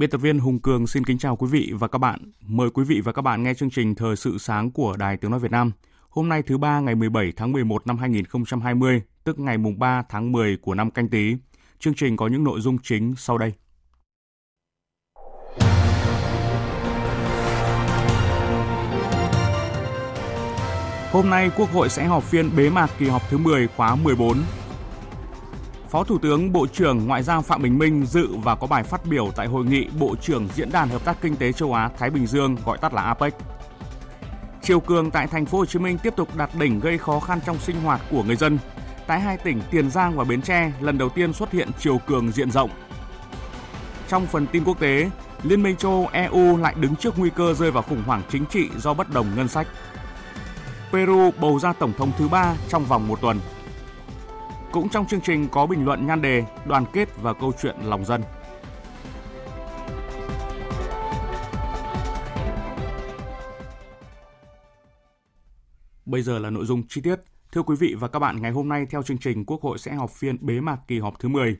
Biên tập viên Hùng Cường xin kính chào quý vị và các bạn. Mời quý vị và các bạn nghe chương trình Thời sự sáng của Đài Tiếng Nói Việt Nam. Hôm nay thứ ba ngày 17 tháng 11 năm 2020, tức ngày mùng 3 tháng 10 của năm canh tí. Chương trình có những nội dung chính sau đây. Hôm nay Quốc hội sẽ họp phiên bế mạc kỳ họp thứ 10 khóa 14 Phó Thủ tướng Bộ trưởng Ngoại giao Phạm Bình Minh dự và có bài phát biểu tại hội nghị Bộ trưởng Diễn đàn Hợp tác Kinh tế Châu Á Thái Bình Dương gọi tắt là APEC. Chiều cường tại thành phố Hồ Chí Minh tiếp tục đạt đỉnh gây khó khăn trong sinh hoạt của người dân. Tại hai tỉnh Tiền Giang và Bến Tre lần đầu tiên xuất hiện chiều cường diện rộng. Trong phần tin quốc tế, Liên minh châu Âu EU lại đứng trước nguy cơ rơi vào khủng hoảng chính trị do bất đồng ngân sách. Peru bầu ra tổng thống thứ ba trong vòng một tuần. Cũng trong chương trình có bình luận nhan đề đoàn kết và câu chuyện lòng dân. Bây giờ là nội dung chi tiết. Thưa quý vị và các bạn, ngày hôm nay theo chương trình Quốc hội sẽ họp phiên bế mạc kỳ họp thứ 10.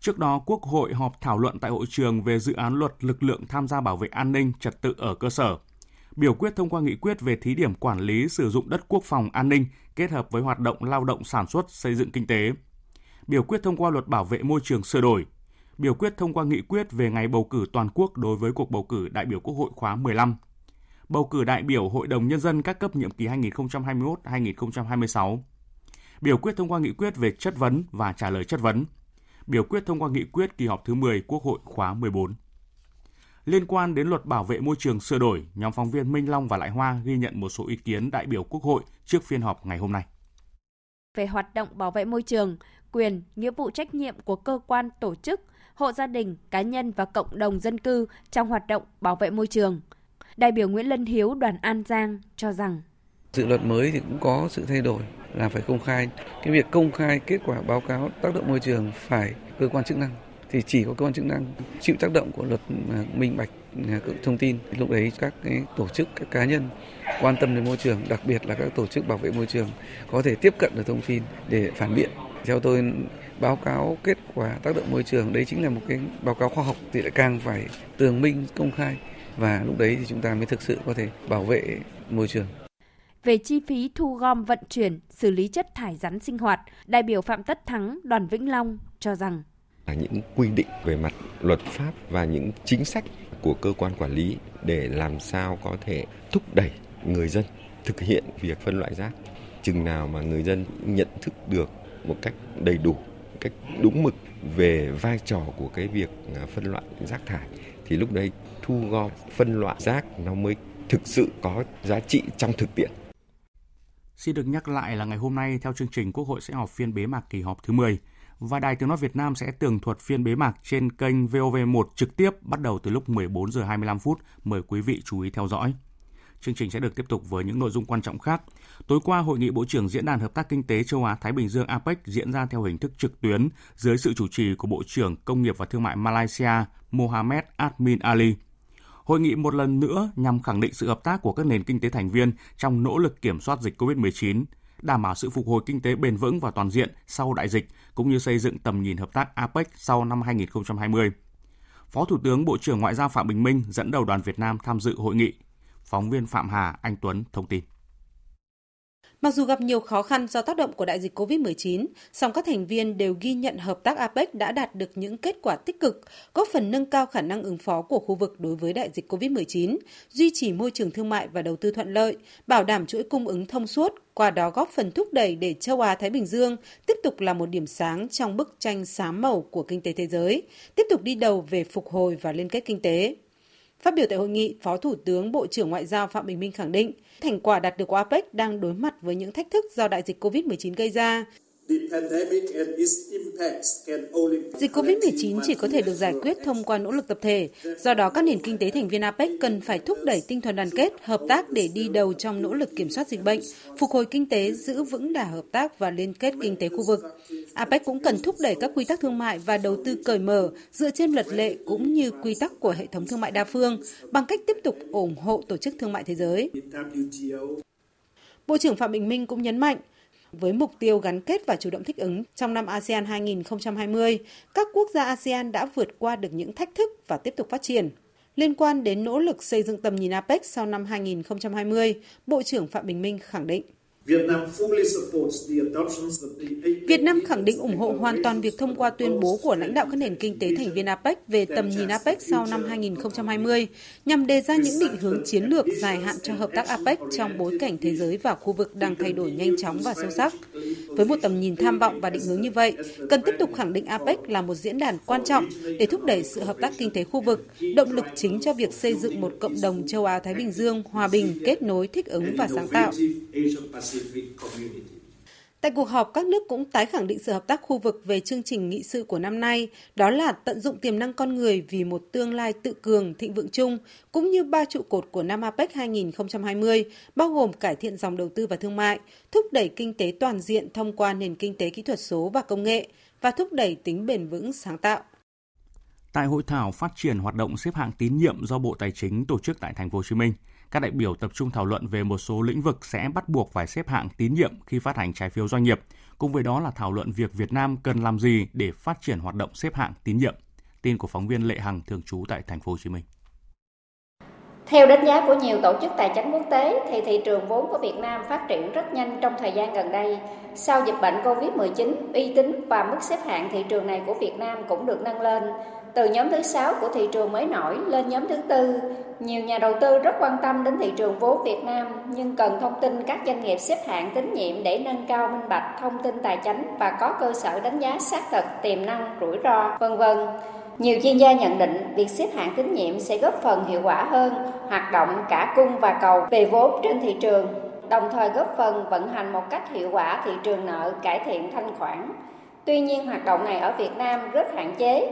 Trước đó, Quốc hội họp thảo luận tại hội trường về dự án luật lực lượng tham gia bảo vệ an ninh trật tự ở cơ sở – biểu quyết thông qua nghị quyết về thí điểm quản lý sử dụng đất quốc phòng an ninh, kết hợp với hoạt động lao động sản xuất, xây dựng kinh tế. Biểu quyết thông qua luật bảo vệ môi trường sửa đổi. Biểu quyết thông qua nghị quyết về ngày bầu cử toàn quốc đối với cuộc bầu cử đại biểu Quốc hội khóa 15. Bầu cử đại biểu Hội đồng Nhân dân các cấp nhiệm kỳ 2021-2026. Biểu quyết thông qua nghị quyết về chất vấn và trả lời chất vấn. Biểu quyết thông qua nghị quyết kỳ họp thứ 10 Quốc hội khóa 14. Liên quan đến luật bảo vệ môi trường sửa đổi, nhóm phóng viên Minh Long và Lại Hoa ghi nhận một số ý kiến đại biểu Quốc hội trước phiên họp ngày hôm nay. Về hoạt động bảo vệ môi trường, quyền, nghĩa vụ trách nhiệm của cơ quan, tổ chức, hộ gia đình, cá nhân và cộng đồng dân cư trong hoạt động bảo vệ môi trường. Đại biểu Nguyễn Lân Hiếu đoàn An Giang cho rằng Dự luật mới thì cũng có sự thay đổi là phải công khai. Cái việc công khai kết quả báo cáo tác động môi trường phải cơ quan chức năng thì chỉ có cơ quan chức năng chịu tác động của luật à, minh bạch à, thông tin. Lúc đấy các cái tổ chức các cá nhân quan tâm đến môi trường đặc biệt là các tổ chức bảo vệ môi trường có thể tiếp cận được thông tin để phản biện. Theo tôi báo cáo kết quả tác động môi trường đấy chính là một cái báo cáo khoa học thì lại càng phải tường minh công khai và lúc đấy thì chúng ta mới thực sự có thể bảo vệ môi trường. Về chi phí thu gom vận chuyển, xử lý chất thải rắn sinh hoạt, đại biểu Phạm Tất Thắng, đoàn Vĩnh Long cho rằng là những quy định về mặt luật pháp và những chính sách của cơ quan quản lý để làm sao có thể thúc đẩy người dân thực hiện việc phân loại rác chừng nào mà người dân nhận thức được một cách đầy đủ cách đúng mực về vai trò của cái việc à, phân loại rác thải, thì lúc đấy thu gom, phân loại rác nó mới thực sự có giá trị trong thực tiễn. Xin được nhắc lại là ngày hôm nay, theo chương trình, Quốc hội sẽ họp phiên bế mạc kỳ họp thứ 10 và Đài Tiếng nói Việt Nam sẽ tường thuật phiên bế mạc trên kênh VOV1 trực tiếp bắt đầu từ lúc 14 giờ 25 phút. Mời quý vị chú ý theo dõi. Chương trình sẽ được tiếp tục với những nội dung quan trọng khác. Tối qua, Hội nghị Bộ trưởng Diễn đàn Hợp tác Kinh tế Châu Á-Thái Bình Dương APEC diễn ra theo hình thức trực tuyến dưới sự chủ trì của Bộ trưởng Công nghiệp và Thương mại Malaysia Mohamed Admin Ali. Hội nghị một lần nữa nhằm khẳng định sự hợp tác của các nền kinh tế thành viên trong nỗ lực kiểm soát dịch COVID-19, đảm bảo sự phục hồi kinh tế bền vững và toàn diện sau đại dịch, cũng như xây dựng tầm nhìn hợp tác APEC sau năm 2020. Phó Thủ tướng Bộ trưởng Ngoại giao Phạm Bình Minh dẫn đầu đoàn Việt Nam tham dự hội nghị. Phóng viên Phạm Hà, Anh Tuấn thông tin. Mặc dù gặp nhiều khó khăn do tác động của đại dịch COVID-19, song các thành viên đều ghi nhận hợp tác APEC đã đạt được những kết quả tích cực, góp phần nâng cao khả năng ứng phó của khu vực đối với đại dịch COVID-19, duy trì môi trường thương mại và đầu tư thuận lợi, bảo đảm chuỗi cung ứng thông suốt, qua đó góp phần thúc đẩy để châu Á Thái Bình Dương tiếp tục là một điểm sáng trong bức tranh xám màu của kinh tế thế giới, tiếp tục đi đầu về phục hồi và liên kết kinh tế. Phát biểu tại hội nghị, Phó Thủ tướng Bộ trưởng Ngoại giao Phạm Bình Minh khẳng định, thành quả đạt được của APEC đang đối mặt với những thách thức do đại dịch COVID-19 gây ra, Dịch COVID-19 chỉ có thể được giải quyết thông qua nỗ lực tập thể, do đó các nền kinh tế thành viên APEC cần phải thúc đẩy tinh thần đoàn kết, hợp tác để đi đầu trong nỗ lực kiểm soát dịch bệnh, phục hồi kinh tế, giữ vững đà hợp tác và liên kết kinh tế khu vực. APEC cũng cần thúc đẩy các quy tắc thương mại và đầu tư cởi mở dựa trên luật lệ cũng như quy tắc của hệ thống thương mại đa phương bằng cách tiếp tục ủng hộ Tổ chức Thương mại Thế giới. Bộ trưởng Phạm Bình Minh cũng nhấn mạnh, với mục tiêu gắn kết và chủ động thích ứng trong năm ASEAN 2020, các quốc gia ASEAN đã vượt qua được những thách thức và tiếp tục phát triển. Liên quan đến nỗ lực xây dựng tầm nhìn APEC sau năm 2020, Bộ trưởng Phạm Bình Minh khẳng định Việt Nam khẳng định ủng hộ hoàn toàn việc thông qua tuyên bố của lãnh đạo các nền kinh tế thành viên APEC về tầm nhìn APEC sau năm 2020 nhằm đề ra những định hướng chiến lược dài hạn cho hợp tác APEC trong bối cảnh thế giới và khu vực đang thay đổi nhanh chóng và sâu sắc. Với một tầm nhìn tham vọng và định hướng như vậy, cần tiếp tục khẳng định APEC là một diễn đàn quan trọng để thúc đẩy sự hợp tác kinh tế khu vực, động lực chính cho việc xây dựng một cộng đồng châu Á Thái Bình Dương hòa bình, kết nối, thích ứng và sáng tạo. Tại cuộc họp, các nước cũng tái khẳng định sự hợp tác khu vực về chương trình nghị sự của năm nay, đó là tận dụng tiềm năng con người vì một tương lai tự cường, thịnh vượng chung, cũng như ba trụ cột của năm APEC 2020, bao gồm cải thiện dòng đầu tư và thương mại, thúc đẩy kinh tế toàn diện thông qua nền kinh tế kỹ thuật số và công nghệ, và thúc đẩy tính bền vững sáng tạo. Tại hội thảo phát triển hoạt động xếp hạng tín nhiệm do Bộ Tài chính tổ chức tại thành phố Hồ Chí Minh, các đại biểu tập trung thảo luận về một số lĩnh vực sẽ bắt buộc phải xếp hạng tín nhiệm khi phát hành trái phiếu doanh nghiệp. Cùng với đó là thảo luận việc Việt Nam cần làm gì để phát triển hoạt động xếp hạng tín nhiệm. Tin của phóng viên Lệ Hằng thường trú tại thành phố Hồ Chí Minh. Theo đánh giá của nhiều tổ chức tài chính quốc tế thì thị trường vốn của Việt Nam phát triển rất nhanh trong thời gian gần đây. Sau dịch bệnh Covid-19, uy tín và mức xếp hạng thị trường này của Việt Nam cũng được nâng lên từ nhóm thứ sáu của thị trường mới nổi lên nhóm thứ tư. Nhiều nhà đầu tư rất quan tâm đến thị trường vốn Việt Nam nhưng cần thông tin các doanh nghiệp xếp hạng tín nhiệm để nâng cao minh bạch thông tin tài chính và có cơ sở đánh giá xác thực tiềm năng, rủi ro, vân vân. Nhiều chuyên gia nhận định việc xếp hạng tín nhiệm sẽ góp phần hiệu quả hơn hoạt động cả cung và cầu về vốn trên thị trường, đồng thời góp phần vận hành một cách hiệu quả thị trường nợ cải thiện thanh khoản. Tuy nhiên hoạt động này ở Việt Nam rất hạn chế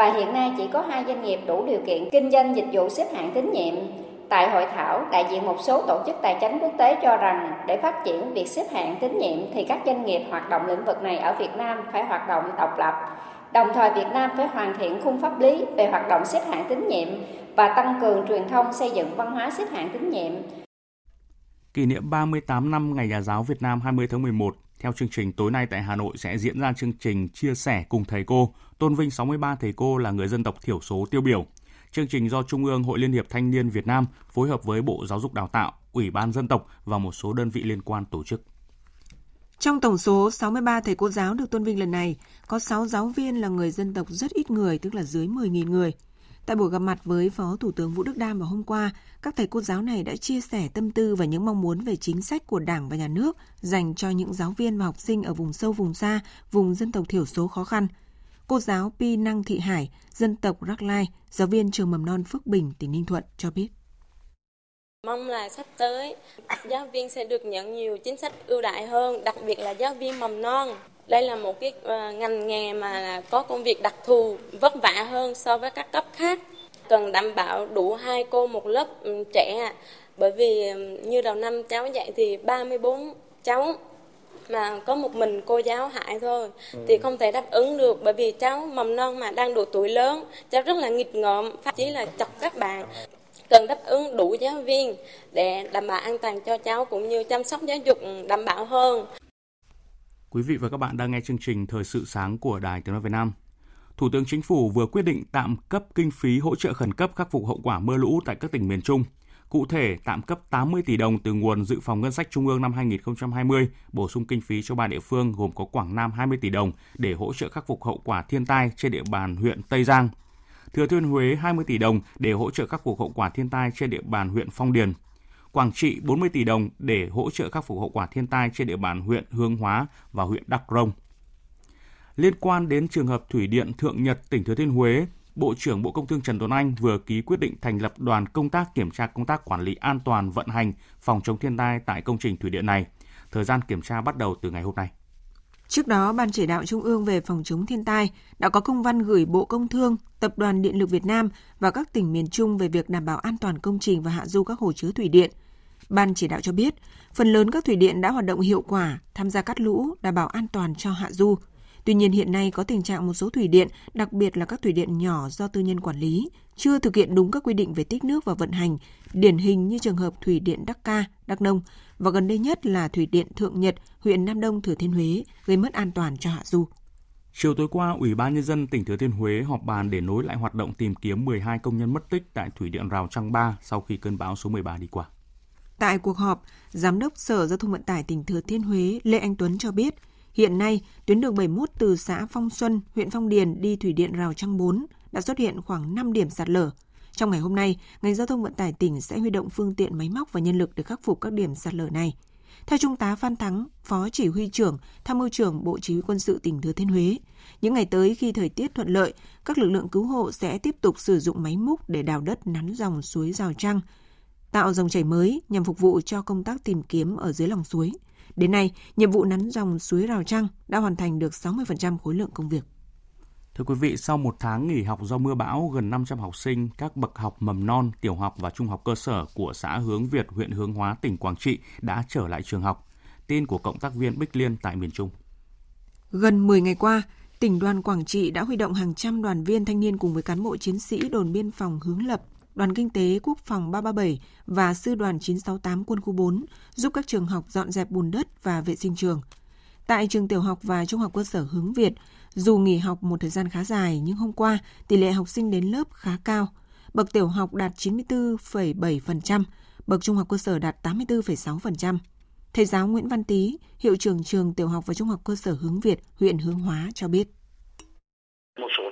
và hiện nay chỉ có hai doanh nghiệp đủ điều kiện kinh doanh dịch vụ xếp hạng tín nhiệm. Tại hội thảo, đại diện một số tổ chức tài chính quốc tế cho rằng để phát triển việc xếp hạng tín nhiệm thì các doanh nghiệp hoạt động lĩnh vực này ở Việt Nam phải hoạt động độc lập. Đồng thời Việt Nam phải hoàn thiện khung pháp lý về hoạt động xếp hạng tín nhiệm và tăng cường truyền thông xây dựng văn hóa xếp hạng tín nhiệm. Kỷ niệm 38 năm Ngày Nhà giáo Việt Nam 20 tháng 11, theo chương trình tối nay tại Hà Nội sẽ diễn ra chương trình chia sẻ cùng thầy cô, tôn vinh 63 thầy cô là người dân tộc thiểu số tiêu biểu. Chương trình do Trung ương Hội Liên hiệp Thanh niên Việt Nam phối hợp với Bộ Giáo dục Đào tạo, Ủy ban Dân tộc và một số đơn vị liên quan tổ chức. Trong tổng số 63 thầy cô giáo được tôn vinh lần này, có 6 giáo viên là người dân tộc rất ít người, tức là dưới 10.000 người. Tại buổi gặp mặt với Phó Thủ tướng Vũ Đức Đam vào hôm qua, các thầy cô giáo này đã chia sẻ tâm tư và những mong muốn về chính sách của Đảng và Nhà nước dành cho những giáo viên và học sinh ở vùng sâu, vùng xa, vùng dân tộc thiểu số khó khăn. Cô giáo Pi Năng Thị Hải, dân tộc Rắc Lai, giáo viên trường mầm non Phước Bình, tỉnh Ninh Thuận cho biết. Mong là sắp tới giáo viên sẽ được nhận nhiều chính sách ưu đại hơn, đặc biệt là giáo viên mầm non. Đây là một cái ờ, ngành nghề mà có công việc đặc thù, vất vả hơn so với các cấp khác. Cần đảm bảo đủ hai cô một lớp ừ, trẻ, bởi vì ừ, như đầu năm cháu dạy thì 34 cháu mà có một mình cô giáo hại thôi ừ. thì không thể đáp ứng được bởi vì cháu mầm non mà đang độ tuổi lớn cháu rất là nghịch ngợm phát chỉ là chọc các bạn cần đáp ứng đủ giáo viên để đảm bảo an toàn cho cháu cũng như chăm sóc giáo dục đảm bảo hơn. Quý vị và các bạn đang nghe chương trình Thời sự sáng của Đài Tiếng nói Việt Nam. Thủ tướng Chính phủ vừa quyết định tạm cấp kinh phí hỗ trợ khẩn cấp khắc phục hậu quả mưa lũ tại các tỉnh miền Trung. Cụ thể, tạm cấp 80 tỷ đồng từ nguồn dự phòng ngân sách trung ương năm 2020, bổ sung kinh phí cho ba địa phương gồm có Quảng Nam 20 tỷ đồng để hỗ trợ khắc phục hậu quả thiên tai trên địa bàn huyện Tây Giang. Thừa Thiên Huế 20 tỷ đồng để hỗ trợ khắc phục hậu quả thiên tai trên địa bàn huyện Phong Điền. Quảng Trị 40 tỷ đồng để hỗ trợ khắc phục hậu quả thiên tai trên địa bàn huyện Hương Hóa và huyện Đắk Rông. Liên quan đến trường hợp thủy điện Thượng Nhật, tỉnh Thừa Thiên Huế, Bộ trưởng Bộ Công Thương Trần Tuấn Anh vừa ký quyết định thành lập đoàn công tác kiểm tra công tác quản lý an toàn vận hành phòng chống thiên tai tại công trình thủy điện này. Thời gian kiểm tra bắt đầu từ ngày hôm nay. Trước đó, Ban chỉ đạo Trung ương về phòng chống thiên tai đã có công văn gửi Bộ Công Thương, Tập đoàn Điện lực Việt Nam và các tỉnh miền Trung về việc đảm bảo an toàn công trình và hạ du các hồ chứa thủy điện. Ban chỉ đạo cho biết, phần lớn các thủy điện đã hoạt động hiệu quả, tham gia cắt lũ, đảm bảo an toàn cho hạ du. Tuy nhiên hiện nay có tình trạng một số thủy điện, đặc biệt là các thủy điện nhỏ do tư nhân quản lý, chưa thực hiện đúng các quy định về tích nước và vận hành, điển hình như trường hợp thủy điện Đắc Ca, Đắk Nông và gần đây nhất là thủy điện Thượng Nhật, huyện Nam Đông, Thừa Thiên Huế, gây mất an toàn cho hạ du. Chiều tối qua, Ủy ban Nhân dân tỉnh Thừa Thiên Huế họp bàn để nối lại hoạt động tìm kiếm 12 công nhân mất tích tại Thủy điện Rào Trăng Ba sau khi cơn bão số 13 đi qua. Tại cuộc họp, Giám đốc Sở Giao thông Vận tải tỉnh Thừa Thiên Huế Lê Anh Tuấn cho biết, hiện nay tuyến đường 71 từ xã Phong Xuân, huyện Phong Điền đi Thủy điện Rào Trăng 4 đã xuất hiện khoảng 5 điểm sạt lở. Trong ngày hôm nay, ngành giao thông vận tải tỉnh sẽ huy động phương tiện máy móc và nhân lực để khắc phục các điểm sạt lở này. Theo Trung tá Phan Thắng, Phó Chỉ huy trưởng, Tham mưu trưởng Bộ Chỉ huy quân sự tỉnh Thừa Thiên Huế, những ngày tới khi thời tiết thuận lợi, các lực lượng cứu hộ sẽ tiếp tục sử dụng máy múc để đào đất nắn dòng suối Rào Trăng, tạo dòng chảy mới nhằm phục vụ cho công tác tìm kiếm ở dưới lòng suối. Đến nay, nhiệm vụ nắn dòng suối Rào Trăng đã hoàn thành được 60% khối lượng công việc. Thưa quý vị, sau một tháng nghỉ học do mưa bão, gần 500 học sinh các bậc học mầm non, tiểu học và trung học cơ sở của xã Hướng Việt, huyện Hướng Hóa, tỉnh Quảng Trị đã trở lại trường học. Tin của cộng tác viên Bích Liên tại miền Trung. Gần 10 ngày qua, tỉnh đoàn Quảng Trị đã huy động hàng trăm đoàn viên thanh niên cùng với cán bộ chiến sĩ đồn biên phòng Hướng Lập, đoàn kinh tế quốc phòng 337 và sư đoàn 968 quân khu 4 giúp các trường học dọn dẹp bùn đất và vệ sinh trường. Tại trường tiểu học và trung học cơ sở Hướng Việt, dù nghỉ học một thời gian khá dài nhưng hôm qua tỷ lệ học sinh đến lớp khá cao. Bậc tiểu học đạt 94,7%, bậc trung học cơ sở đạt 84,6%. Thầy giáo Nguyễn Văn Tý, hiệu trưởng trường tiểu học và trung học cơ sở Hướng Việt, huyện Hướng Hóa cho biết.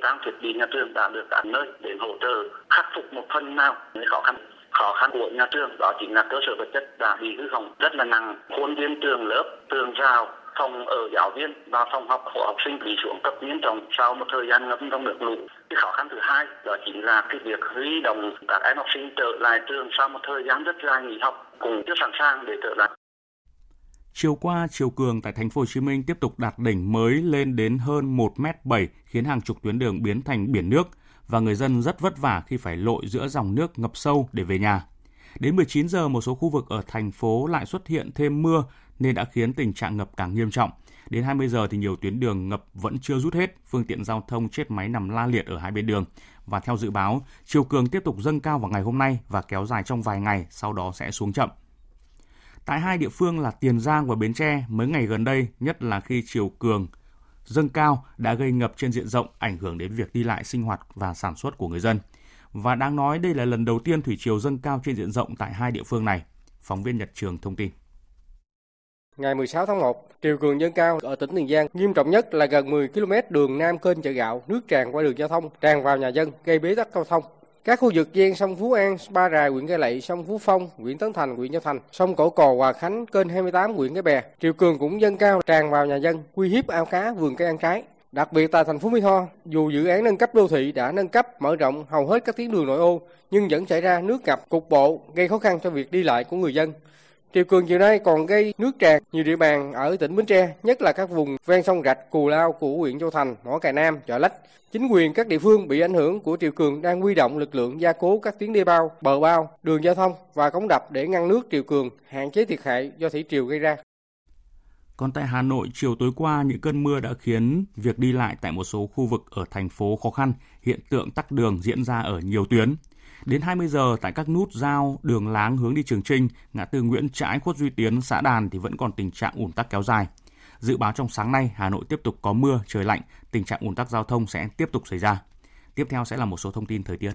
Trang thiết bị, nhà trường đã được các nơi để hỗ trợ khắc phục một phần nào những khó khăn khó khăn của nhà trường đó chính là cơ sở vật chất đã bị hư hỏng rất là nặng khuôn viên trường lớp, tường rào, phòng ở giáo viên và phòng học của học sinh bị xuống cấp nghiêm trọng sau một thời gian ngập trong nước lũ. Cái khó khăn thứ hai, đó chính là cái việc huy động các em học sinh trở lại trường sau một thời gian rất dài nghỉ học, cũng chưa sẵn sàng để trở lại. Chiều qua, chiều cường tại thành phố Hồ Chí Minh tiếp tục đạt đỉnh mới lên đến hơn 1m7 khiến hàng chục tuyến đường biến thành biển nước và người dân rất vất vả khi phải lội giữa dòng nước ngập sâu để về nhà. Đến 19 giờ, một số khu vực ở thành phố lại xuất hiện thêm mưa nên đã khiến tình trạng ngập càng nghiêm trọng. Đến 20 giờ thì nhiều tuyến đường ngập vẫn chưa rút hết, phương tiện giao thông chết máy nằm la liệt ở hai bên đường. Và theo dự báo, chiều cường tiếp tục dâng cao vào ngày hôm nay và kéo dài trong vài ngày, sau đó sẽ xuống chậm. Tại hai địa phương là Tiền Giang và Bến Tre, mấy ngày gần đây, nhất là khi chiều cường dâng cao đã gây ngập trên diện rộng, ảnh hưởng đến việc đi lại sinh hoạt và sản xuất của người dân. Và đáng nói đây là lần đầu tiên thủy chiều dâng cao trên diện rộng tại hai địa phương này. Phóng viên Nhật Trường thông tin. Ngày 16 tháng 1, triều cường dâng cao ở tỉnh Tiền Giang, nghiêm trọng nhất là gần 10 km đường Nam kênh chợ gạo, nước tràn qua đường giao thông, tràn vào nhà dân, gây bế tắc giao thông. Các khu vực ven sông Phú An, Ba Rài, huyện Cai Lậy, sông Phú Phong, huyện Tấn Thành, huyện Châu Thành, sông Cổ Cò, Hòa Khánh, kênh 28, huyện Cái Bè. Triều cường cũng dâng cao tràn vào nhà dân, uy hiếp ao cá, vườn cây ăn trái. Đặc biệt tại thành phố Mỹ Tho, dù dự án nâng cấp đô thị đã nâng cấp mở rộng hầu hết các tuyến đường nội ô, nhưng vẫn xảy ra nước ngập cục bộ, gây khó khăn cho việc đi lại của người dân. Triều cường chiều nay còn gây nước tràn nhiều địa bàn ở tỉnh Bến Tre, nhất là các vùng ven sông Rạch, Cù Lao của huyện Châu Thành, Mỏ Cày Nam, Chợ Lách. Chính quyền các địa phương bị ảnh hưởng của triều cường đang huy động lực lượng gia cố các tuyến đê bao, bờ bao, đường giao thông và cống đập để ngăn nước triều cường, hạn chế thiệt hại do thủy triều gây ra. Còn tại Hà Nội, chiều tối qua, những cơn mưa đã khiến việc đi lại tại một số khu vực ở thành phố khó khăn, hiện tượng tắc đường diễn ra ở nhiều tuyến. Đến 20 giờ tại các nút giao đường láng hướng đi Trường Trinh, ngã tư Nguyễn Trãi, Khuất Duy Tiến, xã Đàn thì vẫn còn tình trạng ủn tắc kéo dài. Dự báo trong sáng nay, Hà Nội tiếp tục có mưa, trời lạnh, tình trạng ủn tắc giao thông sẽ tiếp tục xảy ra. Tiếp theo sẽ là một số thông tin thời tiết.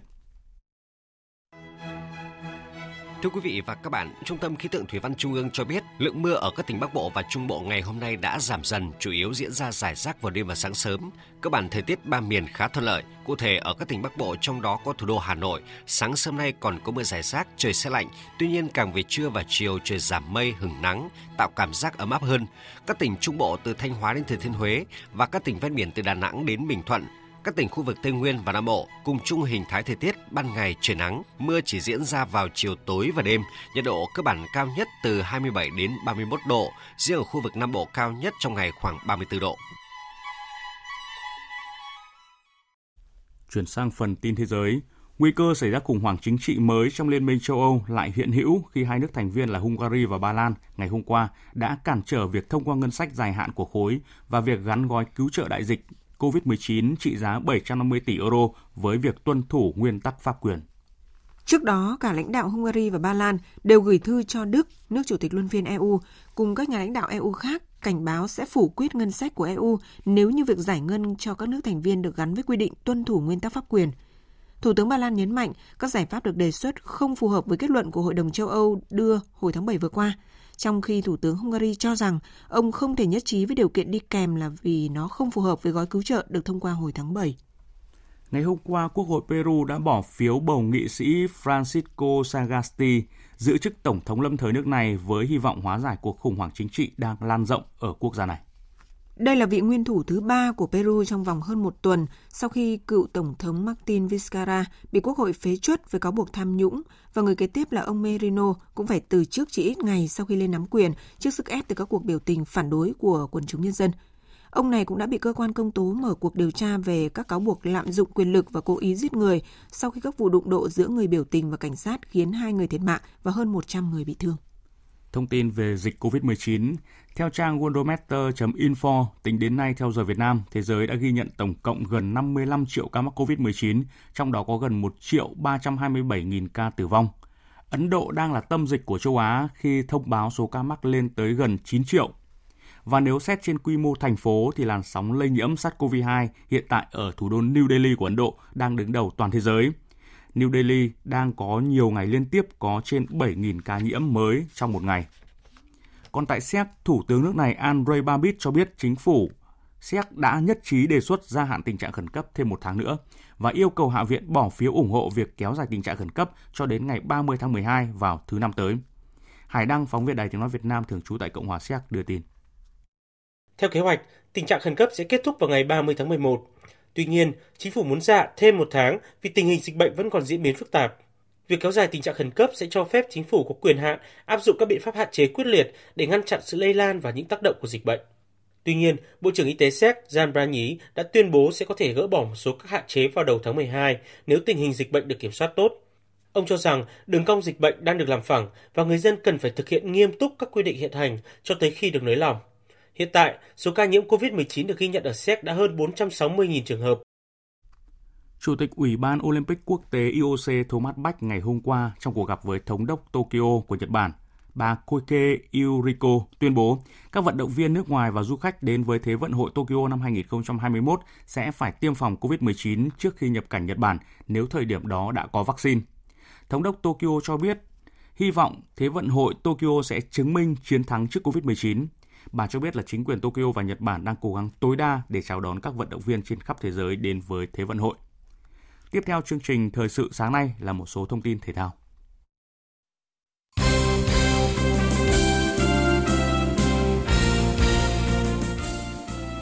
Thưa quý vị và các bạn, Trung tâm Khí tượng Thủy văn Trung ương cho biết lượng mưa ở các tỉnh Bắc Bộ và Trung Bộ ngày hôm nay đã giảm dần, chủ yếu diễn ra rải rác vào đêm và sáng sớm. Cơ bản thời tiết ba miền khá thuận lợi. Cụ thể ở các tỉnh Bắc Bộ trong đó có thủ đô Hà Nội, sáng sớm nay còn có mưa rải rác, trời sẽ lạnh. Tuy nhiên càng về trưa và chiều trời giảm mây, hứng nắng, tạo cảm giác ấm áp hơn. Các tỉnh Trung Bộ từ Thanh Hóa đến Thừa Thiên Huế và các tỉnh ven biển từ Đà Nẵng đến Bình Thuận các tỉnh khu vực Tây Nguyên và Nam Bộ cùng chung hình thái thời tiết ban ngày trời nắng, mưa chỉ diễn ra vào chiều tối và đêm, nhiệt độ cơ bản cao nhất từ 27 đến 31 độ, riêng ở khu vực Nam Bộ cao nhất trong ngày khoảng 34 độ. Chuyển sang phần tin thế giới, nguy cơ xảy ra khủng hoảng chính trị mới trong Liên minh châu Âu lại hiện hữu khi hai nước thành viên là Hungary và Ba Lan ngày hôm qua đã cản trở việc thông qua ngân sách dài hạn của khối và việc gắn gói cứu trợ đại dịch COVID-19 trị giá 750 tỷ euro với việc tuân thủ nguyên tắc pháp quyền. Trước đó, cả lãnh đạo Hungary và Ba Lan đều gửi thư cho Đức, nước chủ tịch luân phiên EU, cùng các nhà lãnh đạo EU khác cảnh báo sẽ phủ quyết ngân sách của EU nếu như việc giải ngân cho các nước thành viên được gắn với quy định tuân thủ nguyên tắc pháp quyền. Thủ tướng Ba Lan nhấn mạnh các giải pháp được đề xuất không phù hợp với kết luận của Hội đồng châu Âu đưa hồi tháng 7 vừa qua – trong khi Thủ tướng Hungary cho rằng ông không thể nhất trí với điều kiện đi kèm là vì nó không phù hợp với gói cứu trợ được thông qua hồi tháng 7. Ngày hôm qua, Quốc hội Peru đã bỏ phiếu bầu nghị sĩ Francisco Sagasti giữ chức Tổng thống lâm thời nước này với hy vọng hóa giải cuộc khủng hoảng chính trị đang lan rộng ở quốc gia này. Đây là vị nguyên thủ thứ ba của Peru trong vòng hơn một tuần sau khi cựu Tổng thống Martin Vizcarra bị Quốc hội phế chuất với cáo buộc tham nhũng và người kế tiếp là ông Merino cũng phải từ chức chỉ ít ngày sau khi lên nắm quyền trước sức ép từ các cuộc biểu tình phản đối của quần chúng nhân dân. Ông này cũng đã bị cơ quan công tố mở cuộc điều tra về các cáo buộc lạm dụng quyền lực và cố ý giết người sau khi các vụ đụng độ giữa người biểu tình và cảnh sát khiến hai người thiệt mạng và hơn 100 người bị thương. Thông tin về dịch COVID-19, theo trang worldometer.info, tính đến nay theo giờ Việt Nam, thế giới đã ghi nhận tổng cộng gần 55 triệu ca mắc COVID-19, trong đó có gần 1 triệu 327 nghìn ca tử vong. Ấn Độ đang là tâm dịch của châu Á khi thông báo số ca mắc lên tới gần 9 triệu. Và nếu xét trên quy mô thành phố thì làn sóng lây nhiễm SARS-CoV-2 hiện tại ở thủ đô New Delhi của Ấn Độ đang đứng đầu toàn thế giới. New Delhi đang có nhiều ngày liên tiếp có trên 7.000 ca nhiễm mới trong một ngày. Còn tại Séc, Thủ tướng nước này Andrei Babis cho biết chính phủ Séc đã nhất trí đề xuất gia hạn tình trạng khẩn cấp thêm một tháng nữa và yêu cầu Hạ viện bỏ phiếu ủng hộ việc kéo dài tình trạng khẩn cấp cho đến ngày 30 tháng 12 vào thứ năm tới. Hải Đăng, phóng viên Đài Tiếng Nói Việt Nam thường trú tại Cộng hòa Séc đưa tin. Theo kế hoạch, tình trạng khẩn cấp sẽ kết thúc vào ngày 30 tháng 11. Tuy nhiên, chính phủ muốn dạ thêm một tháng vì tình hình dịch bệnh vẫn còn diễn biến phức tạp. Việc kéo dài tình trạng khẩn cấp sẽ cho phép chính phủ có quyền hạn áp dụng các biện pháp hạn chế quyết liệt để ngăn chặn sự lây lan và những tác động của dịch bệnh. Tuy nhiên, Bộ trưởng Y tế Séc Jan Brani đã tuyên bố sẽ có thể gỡ bỏ một số các hạn chế vào đầu tháng 12 nếu tình hình dịch bệnh được kiểm soát tốt. Ông cho rằng đường cong dịch bệnh đang được làm phẳng và người dân cần phải thực hiện nghiêm túc các quy định hiện hành cho tới khi được nới lỏng. Hiện tại, số ca nhiễm COVID-19 được ghi nhận ở Séc đã hơn 460.000 trường hợp. Chủ tịch Ủy ban Olympic Quốc tế IOC Thomas Bach ngày hôm qua trong cuộc gặp với Thống đốc Tokyo của Nhật Bản, bà Koike Yuriko tuyên bố các vận động viên nước ngoài và du khách đến với Thế vận hội Tokyo năm 2021 sẽ phải tiêm phòng COVID-19 trước khi nhập cảnh Nhật Bản nếu thời điểm đó đã có vaccine. Thống đốc Tokyo cho biết hy vọng Thế vận hội Tokyo sẽ chứng minh chiến thắng trước COVID-19 Bà cho biết là chính quyền Tokyo và Nhật Bản đang cố gắng tối đa để chào đón các vận động viên trên khắp thế giới đến với Thế vận hội. Tiếp theo chương trình Thời sự sáng nay là một số thông tin thể thao.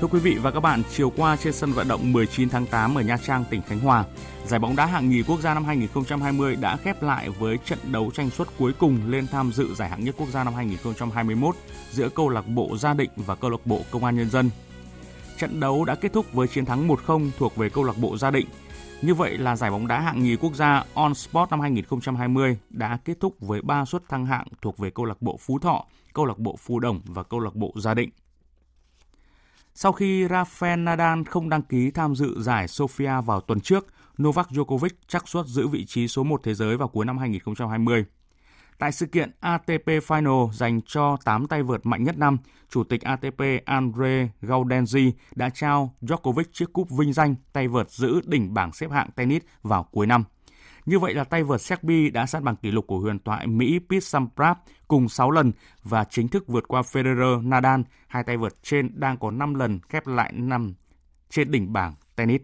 Thưa quý vị và các bạn, chiều qua trên sân vận động 19 tháng 8 ở Nha Trang, tỉnh Khánh Hòa, giải bóng đá hạng nhì quốc gia năm 2020 đã khép lại với trận đấu tranh suất cuối cùng lên tham dự giải hạng nhất quốc gia năm 2021 giữa câu lạc bộ Gia Định và câu lạc bộ Công an Nhân dân. Trận đấu đã kết thúc với chiến thắng 1-0 thuộc về câu lạc bộ Gia Định. Như vậy là giải bóng đá hạng nhì quốc gia On Sport năm 2020 đã kết thúc với 3 suất thăng hạng thuộc về câu lạc bộ Phú Thọ, câu lạc bộ Phú Đồng và câu lạc bộ Gia Định. Sau khi Rafael Nadal không đăng ký tham dự giải Sofia vào tuần trước, Novak Djokovic chắc suất giữ vị trí số 1 thế giới vào cuối năm 2020. Tại sự kiện ATP Final dành cho 8 tay vợt mạnh nhất năm, Chủ tịch ATP Andre Gaudenzi đã trao Djokovic chiếc cúp vinh danh tay vợt giữ đỉnh bảng xếp hạng tennis vào cuối năm. Như vậy là tay vợt Serbia đã sát bằng kỷ lục của huyền thoại Mỹ Pete Sampras cùng 6 lần và chính thức vượt qua Federer, Nadal, hai tay vợt trên đang có 5 lần khép lại năm trên đỉnh bảng tennis.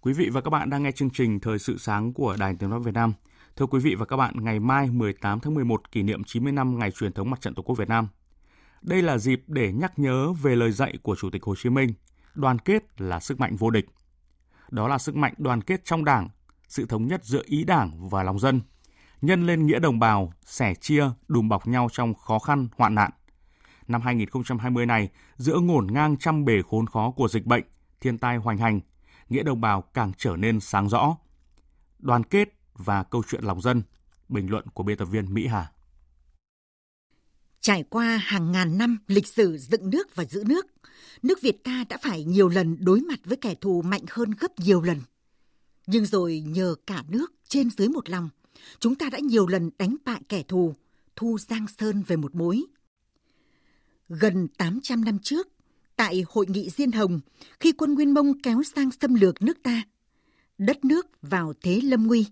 Quý vị và các bạn đang nghe chương trình Thời sự sáng của Đài Tiếng nói Việt Nam. Thưa quý vị và các bạn, ngày mai 18 tháng 11 kỷ niệm 90 năm ngày truyền thống Mặt trận Tổ quốc Việt Nam. Đây là dịp để nhắc nhớ về lời dạy của Chủ tịch Hồ Chí Minh, đoàn kết là sức mạnh vô địch. Đó là sức mạnh đoàn kết trong Đảng, sự thống nhất giữa ý Đảng và lòng dân, nhân lên nghĩa đồng bào, sẻ chia, đùm bọc nhau trong khó khăn, hoạn nạn. Năm 2020 này, giữa ngổn ngang trăm bề khốn khó của dịch bệnh, thiên tai hoành hành, nghĩa đồng bào càng trở nên sáng rõ. Đoàn kết và câu chuyện lòng dân, bình luận của biên tập viên Mỹ Hà. Trải qua hàng ngàn năm lịch sử dựng nước và giữ nước, nước Việt ta đã phải nhiều lần đối mặt với kẻ thù mạnh hơn gấp nhiều lần. Nhưng rồi nhờ cả nước trên dưới một lòng, chúng ta đã nhiều lần đánh bại kẻ thù, thu Giang Sơn về một mối. Gần 800 năm trước, tại hội nghị Diên Hồng, khi quân Nguyên Mông kéo sang xâm lược nước ta, đất nước vào thế lâm nguy.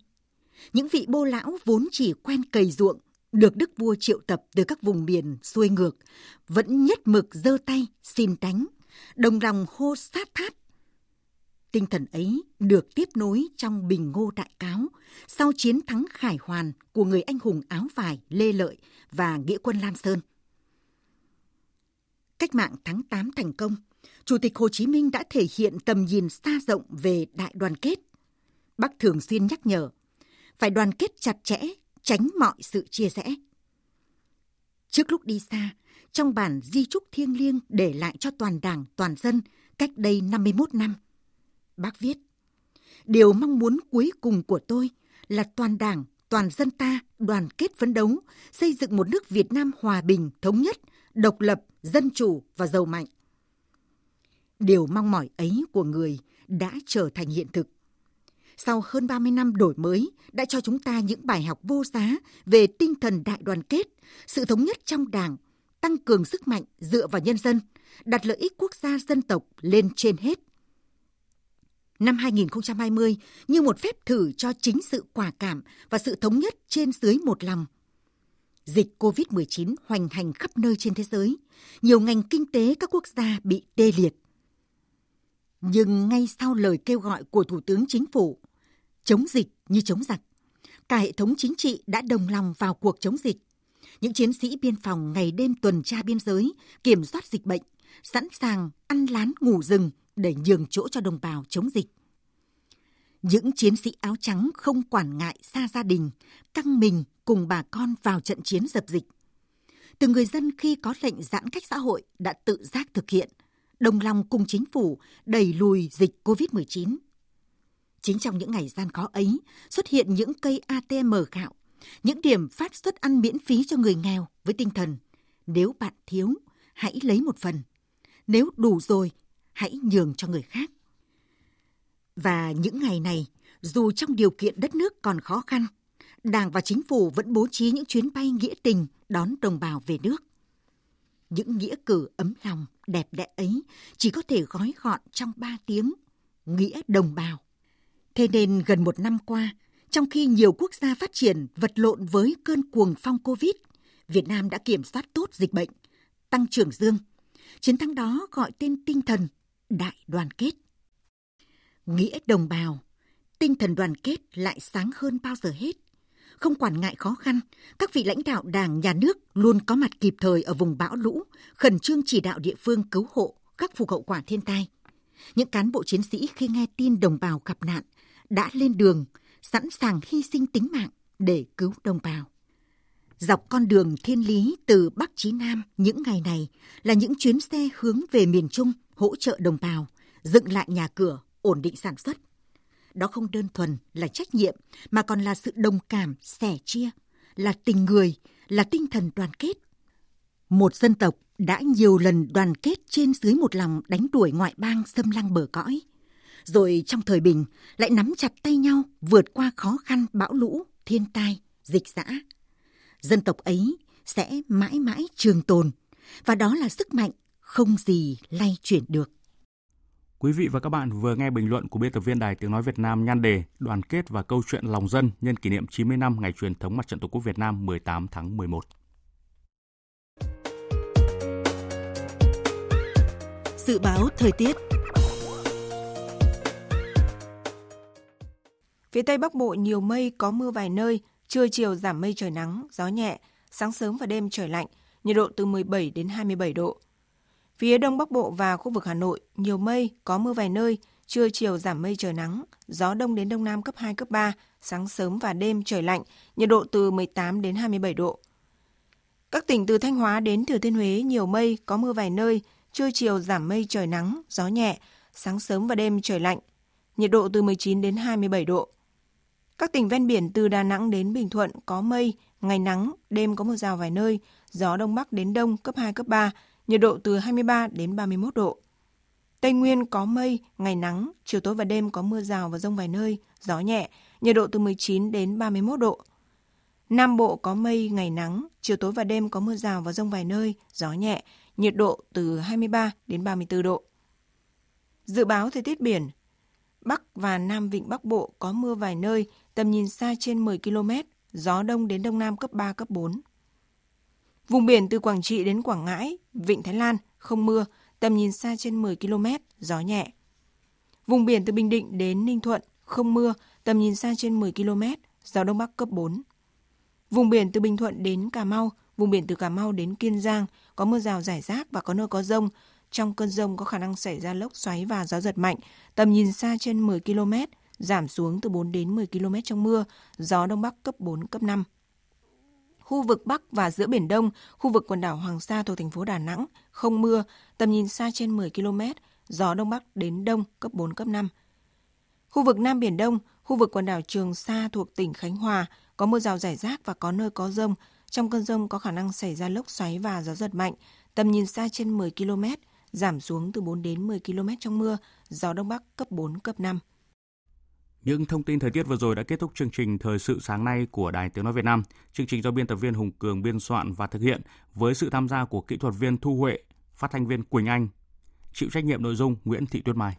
Những vị bô lão vốn chỉ quen cày ruộng, được đức vua triệu tập từ các vùng miền xuôi ngược, vẫn nhất mực giơ tay xin đánh, đồng lòng hô sát thát. Tinh thần ấy được tiếp nối trong bình ngô đại cáo sau chiến thắng khải hoàn của người anh hùng áo vải Lê Lợi và nghĩa quân Lam Sơn. Cách mạng tháng 8 thành công, Chủ tịch Hồ Chí Minh đã thể hiện tầm nhìn xa rộng về đại đoàn kết. Bác thường xuyên nhắc nhở, phải đoàn kết chặt chẽ, tránh mọi sự chia rẽ. Trước lúc đi xa, trong bản di trúc thiêng liêng để lại cho toàn đảng, toàn dân cách đây 51 năm, bác viết, Điều mong muốn cuối cùng của tôi là toàn đảng, toàn dân ta đoàn kết phấn đấu, xây dựng một nước Việt Nam hòa bình, thống nhất, độc lập, dân chủ và giàu mạnh. Điều mong mỏi ấy của người đã trở thành hiện thực. Sau hơn 30 năm đổi mới đã cho chúng ta những bài học vô giá về tinh thần đại đoàn kết, sự thống nhất trong đảng, tăng cường sức mạnh dựa vào nhân dân, đặt lợi ích quốc gia dân tộc lên trên hết. Năm 2020 như một phép thử cho chính sự quả cảm và sự thống nhất trên dưới một lòng Dịch COVID-19 hoành hành khắp nơi trên thế giới, nhiều ngành kinh tế các quốc gia bị tê liệt. Nhưng ngay sau lời kêu gọi của Thủ tướng Chính phủ, chống dịch như chống giặc, cả hệ thống chính trị đã đồng lòng vào cuộc chống dịch. Những chiến sĩ biên phòng ngày đêm tuần tra biên giới, kiểm soát dịch bệnh, sẵn sàng ăn lán ngủ rừng để nhường chỗ cho đồng bào chống dịch. Những chiến sĩ áo trắng không quản ngại xa gia đình, căng mình cùng bà con vào trận chiến dập dịch. Từ người dân khi có lệnh giãn cách xã hội đã tự giác thực hiện, đồng lòng cùng chính phủ đẩy lùi dịch COVID-19. Chính trong những ngày gian khó ấy, xuất hiện những cây ATM gạo, những điểm phát suất ăn miễn phí cho người nghèo với tinh thần nếu bạn thiếu, hãy lấy một phần. Nếu đủ rồi, hãy nhường cho người khác. Và những ngày này, dù trong điều kiện đất nước còn khó khăn, Đảng và chính phủ vẫn bố trí những chuyến bay nghĩa tình đón đồng bào về nước. Những nghĩa cử ấm lòng, đẹp đẽ ấy chỉ có thể gói gọn trong ba tiếng, nghĩa đồng bào. Thế nên gần một năm qua, trong khi nhiều quốc gia phát triển vật lộn với cơn cuồng phong Covid, Việt Nam đã kiểm soát tốt dịch bệnh, tăng trưởng dương. Chiến thắng đó gọi tên tinh thần đại đoàn kết. Nghĩa đồng bào, tinh thần đoàn kết lại sáng hơn bao giờ hết không quản ngại khó khăn, các vị lãnh đạo Đảng, Nhà nước luôn có mặt kịp thời ở vùng bão lũ, khẩn trương chỉ đạo địa phương cứu hộ, khắc phục hậu quả thiên tai. Những cán bộ chiến sĩ khi nghe tin đồng bào gặp nạn đã lên đường, sẵn sàng hy sinh tính mạng để cứu đồng bào. Dọc con đường thiên lý từ Bắc chí Nam những ngày này là những chuyến xe hướng về miền Trung hỗ trợ đồng bào, dựng lại nhà cửa, ổn định sản xuất – đó không đơn thuần là trách nhiệm mà còn là sự đồng cảm, sẻ chia, là tình người, là tinh thần đoàn kết. Một dân tộc đã nhiều lần đoàn kết trên dưới một lòng đánh đuổi ngoại bang xâm lăng bờ cõi. Rồi trong thời bình lại nắm chặt tay nhau vượt qua khó khăn bão lũ, thiên tai, dịch dã. Dân tộc ấy sẽ mãi mãi trường tồn và đó là sức mạnh không gì lay chuyển được. Quý vị và các bạn vừa nghe bình luận của biên tập viên Đài Tiếng Nói Việt Nam nhan đề Đoàn kết và câu chuyện lòng dân nhân kỷ niệm 90 năm ngày truyền thống Mặt trận Tổ quốc Việt Nam 18 tháng 11. Dự báo thời tiết Phía Tây Bắc Bộ nhiều mây, có mưa vài nơi, trưa chiều giảm mây trời nắng, gió nhẹ, sáng sớm và đêm trời lạnh, nhiệt độ từ 17 đến 27 độ. Phía Đông Bắc Bộ và khu vực Hà Nội, nhiều mây, có mưa vài nơi, trưa chiều giảm mây trời nắng, gió đông đến đông nam cấp 2, cấp 3, sáng sớm và đêm trời lạnh, nhiệt độ từ 18 đến 27 độ. Các tỉnh từ Thanh Hóa đến Thừa Thiên Huế nhiều mây, có mưa vài nơi, trưa chiều giảm mây trời nắng, gió nhẹ, sáng sớm và đêm trời lạnh, nhiệt độ từ 19 đến 27 độ. Các tỉnh ven biển từ Đà Nẵng đến Bình Thuận có mây, ngày nắng, đêm có mưa rào vài nơi, gió đông bắc đến đông cấp 2, cấp 3, nhiệt độ từ 23 đến 31 độ. Tây Nguyên có mây, ngày nắng, chiều tối và đêm có mưa rào và rông vài nơi, gió nhẹ, nhiệt độ từ 19 đến 31 độ. Nam Bộ có mây, ngày nắng, chiều tối và đêm có mưa rào và rông vài nơi, gió nhẹ, nhiệt độ từ 23 đến 34 độ. Dự báo thời tiết biển, Bắc và Nam Vịnh Bắc Bộ có mưa vài nơi, tầm nhìn xa trên 10 km, gió đông đến đông nam cấp 3, cấp 4. Vùng biển từ Quảng Trị đến Quảng Ngãi, Vịnh Thái Lan không mưa, tầm nhìn xa trên 10 km, gió nhẹ. Vùng biển từ Bình Định đến Ninh Thuận không mưa, tầm nhìn xa trên 10 km, gió đông bắc cấp 4. Vùng biển từ Bình Thuận đến Cà Mau, vùng biển từ Cà Mau đến Kiên Giang có mưa rào rải rác và có nơi có rông. Trong cơn rông có khả năng xảy ra lốc xoáy và gió giật mạnh, tầm nhìn xa trên 10 km, giảm xuống từ 4 đến 10 km trong mưa, gió đông bắc cấp 4, cấp 5. Khu vực Bắc và giữa Biển Đông, khu vực quần đảo Hoàng Sa thuộc thành phố Đà Nẵng, không mưa, tầm nhìn xa trên 10 km, gió đông bắc đến đông cấp 4, cấp 5. Khu vực Nam Biển Đông, khu vực quần đảo Trường Sa thuộc tỉnh Khánh Hòa, có mưa rào rải rác và có nơi có rông. Trong cơn rông có khả năng xảy ra lốc xoáy và gió giật mạnh, tầm nhìn xa trên 10 km, giảm xuống từ 4 đến 10 km trong mưa, gió đông bắc cấp 4, cấp 5. Những thông tin thời tiết vừa rồi đã kết thúc chương trình Thời sự sáng nay của Đài Tiếng Nói Việt Nam. Chương trình do biên tập viên Hùng Cường biên soạn và thực hiện với sự tham gia của kỹ thuật viên Thu Huệ, phát thanh viên Quỳnh Anh, chịu trách nhiệm nội dung Nguyễn Thị Tuyết Mai.